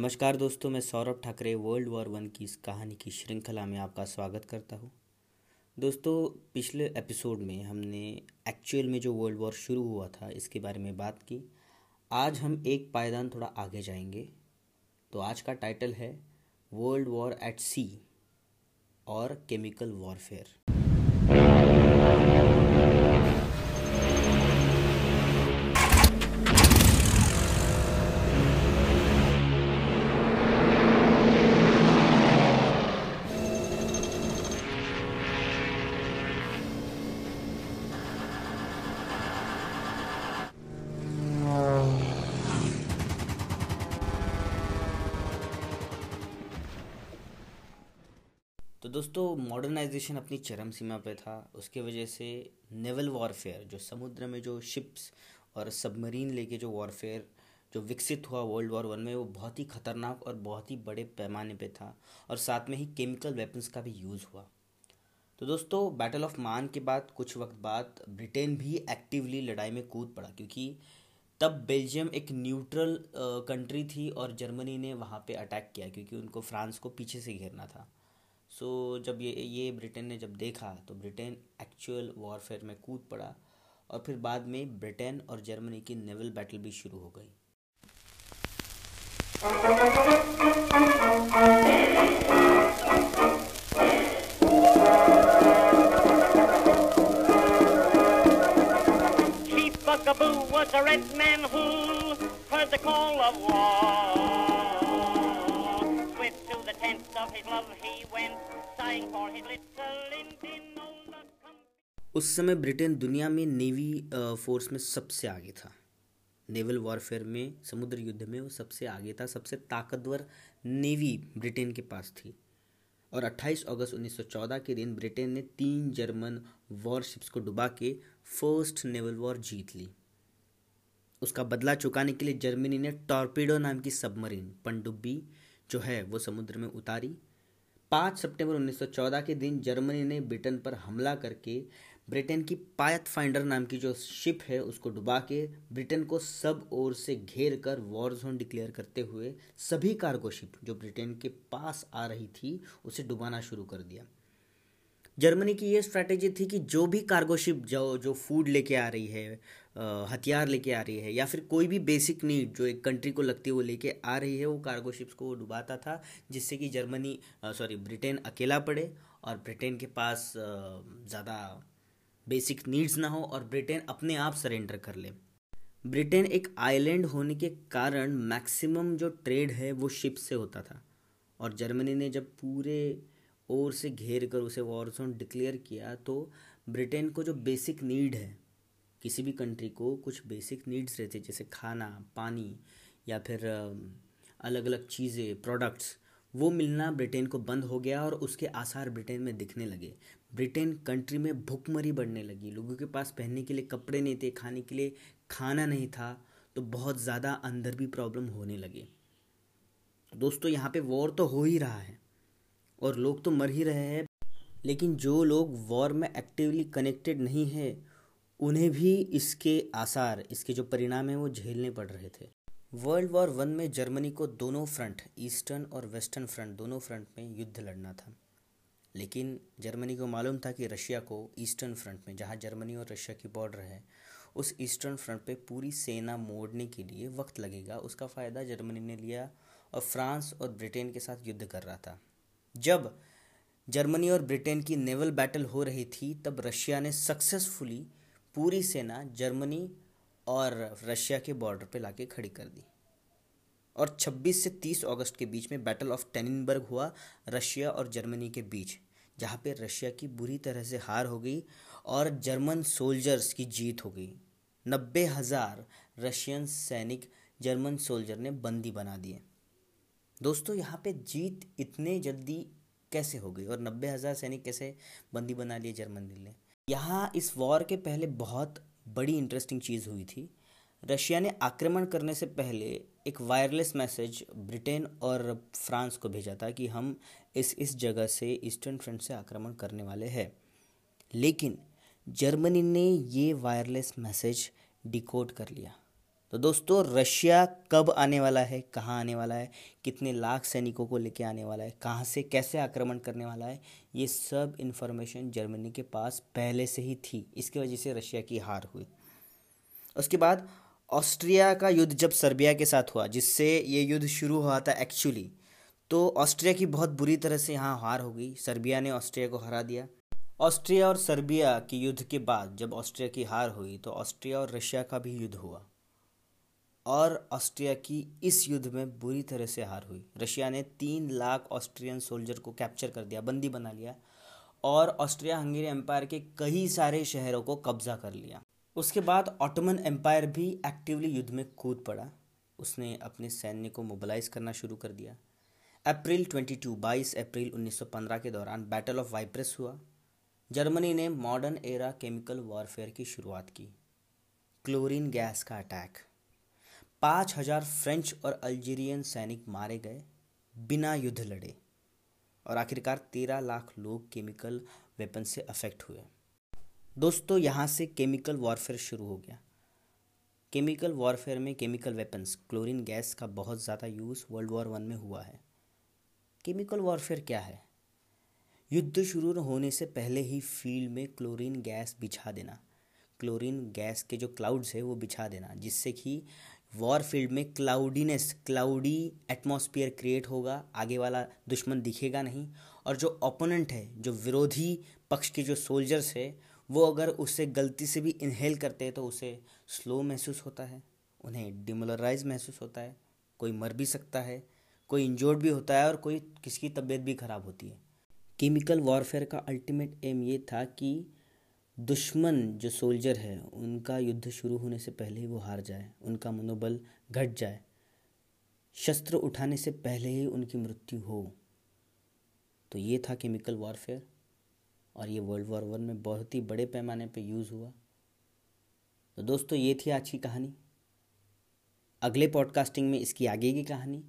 नमस्कार दोस्तों, मैं Saurabh Thackeray world war one की इस कहानी की श्रृंखला में आपका स्वागत करता हूँ। दोस्तों, पिछले एपिसोड में हमने एक्चुअल में जो वर्ल्ड वॉर शुरू हुआ था, इसके बारे में बात की। आज हम एक पायदान थोड़ा आगे जाएँगे। तो आज का टाइटल है वर्ल्ड वॉर एट सी और केमिकल वॉरफेयर दोस्तों मॉडर्नाइजेशन अपनी चरम सीमा पे था। उसके वजह से नेवल वॉरफेयर जो समुद्र में जो शिप्स और सबमरीन लेके जो वॉरफेयर जो विकसित हुआ वर्ल्ड वॉर वन में, वो बहुत ही खतरनाक और बहुत ही बड़े पैमाने पे था और साथ में ही केमिकल वेपन्स का भी यूज़ हुआ। तो दोस्तों बैटल ऑफ़ मान के बाद, कुछ वक्त बाद ब्रिटेन भी एक्टिवली लड़ाई में कूद पड़ा, क्योंकि तब बेल्जियम एक न्यूट्रल कंट्री थी और जर्मनी ने वहाँ पे अटैक किया, क्योंकि उनको फ्रांस को पीछे से घेरना था। सो so, जब ये ये ब्रिटेन ने जब देखा तो ब्रिटेन एक्चुअल वॉरफेयर में कूद पड़ा और फिर बाद में ब्रिटेन और जर्मनी की नेवल बैटल भी शुरू हो गई Chief Bugaboo was a red man who heard the call of war. उस समय ब्रिटेन दुनिया में नेवी फोर्स में सबसे आगे था। नेवल वॉरफेयर में, समुद्र युद्ध में वो सबसे आगे था, सबसे ताकतवर नेवी ब्रिटेन के पास थी। और 28 अगस्त 1914 के दिन ब्रिटेन ने तीन जर्मन वॉरशिप्स को डुबा के फ़र्स्ट नेवल वॉर जीत ली। उसका बदला चुकाने के लिए जर्मनी ने टॉर्पीडो नाम की सबमरीन, पनडुब्बी जो है वो समुद्र में उतारी। पाँच सितंबर 1914 के दिन जर्मनी ने ब्रिटेन पर हमला करके ब्रिटेन की पायत फाइंडर नाम की जो शिप है उसको डुबा के ब्रिटेन को सब ओर से घेर कर वॉर जोन डिक्लेयर करते हुए सभी कार्गो शिप जो ब्रिटेन के पास आ रही थी उसे डुबाना शुरू कर दिया। जर्मनी की ये स्ट्रैटेजी थी कि जो भी कार्गो शिप जो जो फ़ूड लेके आ रही है हथियार लेके आ रही है, या फिर कोई भी बेसिक नीड जो एक कंट्री को लगती है वो लेके आ रही है, वो कार्गो शिप्स को डुबाता था, जिससे कि जर्मनी सॉरी ब्रिटेन अकेला पड़े और ब्रिटेन के पास ज़्यादा बेसिक नीड्स ना हो और ब्रिटेन अपने आप सरेंडर कर ले। ब्रिटेन एक आइलैंड होने के कारण मैक्सिमम जो ट्रेड है वो शिप से होता था। और जर्मनी ने जब पूरे ओर से घेर कर उसे वॉर जोन डिक्लेयर किया तो ब्रिटेन को जो बेसिक नीड है, किसी भी कंट्री को कुछ बेसिक नीड्स रहते हैं, जैसे खाना, पानी या फिर अलग अलग चीज़ें प्रोडक्ट्स वो मिलना ब्रिटेन को बंद हो गया और उसके आसार ब्रिटेन में दिखने लगे। ब्रिटेन कंट्री में भुखमरी बढ़ने लगी। लोगों के पास पहनने के लिए कपड़े नहीं थे, खाने के लिए खाना नहीं था तो बहुत ज़्यादा अंदर भी प्रॉब्लम होने लगे। दोस्तों, यहाँ पे वॉर तो हो ही रहा है। और लोग तो मर ही रहे हैं। लेकिन जो लोग वॉर में एक्टिवली कनेक्टेड नहीं है, उन्हें भी इसके आसार, इसके जो परिणाम हैं, वो झेलने पड़ रहे थे। वर्ल्ड वॉर वन में जर्मनी को दोनों फ्रंट, ईस्टर्न और वेस्टर्न फ्रंट, दोनों फ्रंट में युद्ध लड़ना था। लेकिन जर्मनी को मालूम था कि रशिया को ईस्टर्न फ्रंट में, जहाँ जर्मनी और रशिया की बॉर्डर है, उस ईस्टर्न फ्रंट पे पूरी सेना मोड़ने के लिए वक्त लगेगा। उसका फ़ायदा जर्मनी ने लिया और फ्रांस और ब्रिटेन के साथ युद्ध कर रहा था। जब जर्मनी और ब्रिटेन की नेवल बैटल हो रही थी, तब रशिया ने सक्सेसफुली पूरी सेना जर्मनी और रशिया के बॉर्डर पे लाके खड़ी कर दी। और 26 से 30 अगस्त के बीच में बैटल ऑफ़ टेनिनबर्ग हुआ रशिया और जर्मनी के बीच, जहाँ पे रशिया की बुरी तरह से हार हो गई और जर्मन सोल्जर्स की जीत हो गई। नब्बे हज़ार रशियन सैनिक जर्मन सोल्जर ने बंदी बना दिए। दोस्तों, यहाँ पे जीत इतने जल्दी कैसे हो गई? और नब्बे हज़ार सैनिक कैसे बंदी बना लिए जर्मनी ने? यहाँ इस वॉर के पहले बहुत बड़ी इंटरेस्टिंग चीज़ हुई थी। रशिया ने आक्रमण करने से पहले एक वायरलेस मैसेज ब्रिटेन और फ्रांस को भेजा था कि हम इस इस जगह से, ईस्टर्न फ्रंट से आक्रमण करने वाले हैं। लेकिन जर्मनी ने ये वायरलेस मैसेज डिकोड कर लिया। तो दोस्तों, रशिया कब आने वाला है, कहाँ आने वाला है, कितने लाख सैनिकों को लेके आने वाला है, कहाँ से कैसे आक्रमण करने वाला है, ये सब इन्फॉर्मेशन जर्मनी के पास पहले से ही थी। इसकी वजह से रशिया की हार हुई। उसके बाद ऑस्ट्रिया का युद्ध जब सर्बिया के साथ हुआ, जिससे ये युद्ध शुरू हुआ था एक्चुअली तो ऑस्ट्रिया की बहुत बुरी तरह से यहाँ हार हो गई। सर्बिया ने ऑस्ट्रिया को हरा दिया। ऑस्ट्रिया और सर्बिया के युद्ध के बाद जब ऑस्ट्रिया की हार हुई तो ऑस्ट्रिया और रशिया का भी युद्ध हुआ। और ऑस्ट्रिया की इस युद्ध में बुरी तरह से हार हुई। रशिया ने तीन लाख ऑस्ट्रियन सोल्जर को कैप्चर कर दिया, बंदी बना लिया और ऑस्ट्रिया हंगेरी एम्पायर के कई सारे शहरों को कब्जा कर लिया। उसके बाद ऑटोमन एम्पायर भी एक्टिवली युद्ध में कूद पड़ा। उसने अपने सैन्य को मोबिलाइज करना शुरू कर दिया। अप्रैल 22 22 अप्रैल 1915 के दौरान बैटल ऑफ़ वाइप्रेस हुआ। जर्मनी ने मॉडर्न एरा केमिकल वॉरफेयर की शुरुआत की। क्लोरीन गैस का अटैक। पाँच हज़ार फ्रेंच और अल्जीरियन सैनिक मारे गए बिना युद्ध लड़े और आखिरकार तेरह लाख लोग केमिकल वेपन से अफेक्ट हुए। दोस्तों, यहाँ से केमिकल वॉरफेयर शुरू हो गया। केमिकल वॉरफेयर में केमिकल वेपन्स, क्लोरीन गैस का बहुत ज़्यादा यूज़ वर्ल्ड वॉर वन में हुआ है। केमिकल वॉरफेयर क्या है? युद्ध शुरू होने से पहले ही फ़ील्ड में क्लोरीन गैस बिछा देना, क्लोरीन गैस के जो क्लाउड्स है वो बिछा देना, जिससे कि वॉर फ़ील्ड में क्लाउडीनेस, क्लाउडी एटमॉस्फेयर क्रिएट होगा, आगे वाला दुश्मन दिखेगा नहीं। और जो ओपोनेंट है, जो विरोधी पक्ष के जो सोल्जर्स है, वो अगर उससे गलती से भी इनहेल करते हैं तो उसे स्लो महसूस होता है, उन्हें डिमोलराइज महसूस होता है, कोई मर भी सकता है, कोई इंजोर्ड भी होता है और कोई किसी की तबीयत भी ख़राब होती है। केमिकल वॉरफेयर का अल्टीमेट एम ये था कि दुश्मन जो सोल्जर है, उनका युद्ध शुरू होने से पहले ही वो हार जाए, उनका मनोबल घट जाए। शस्त्र उठाने से पहले ही उनकी मृत्यु हो। तो ये था केमिकल वॉरफेयर और ये वर्ल्ड वॉर वन में बहुत ही बड़े पैमाने पे यूज़ हुआ। तो दोस्तों, ये थी आज की कहानी। अगले पॉडकास्टिंग में इसकी आगे की कहानी।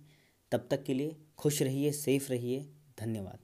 तब तक के लिए खुश रहिए सेफ़ रहिए। धन्यवाद।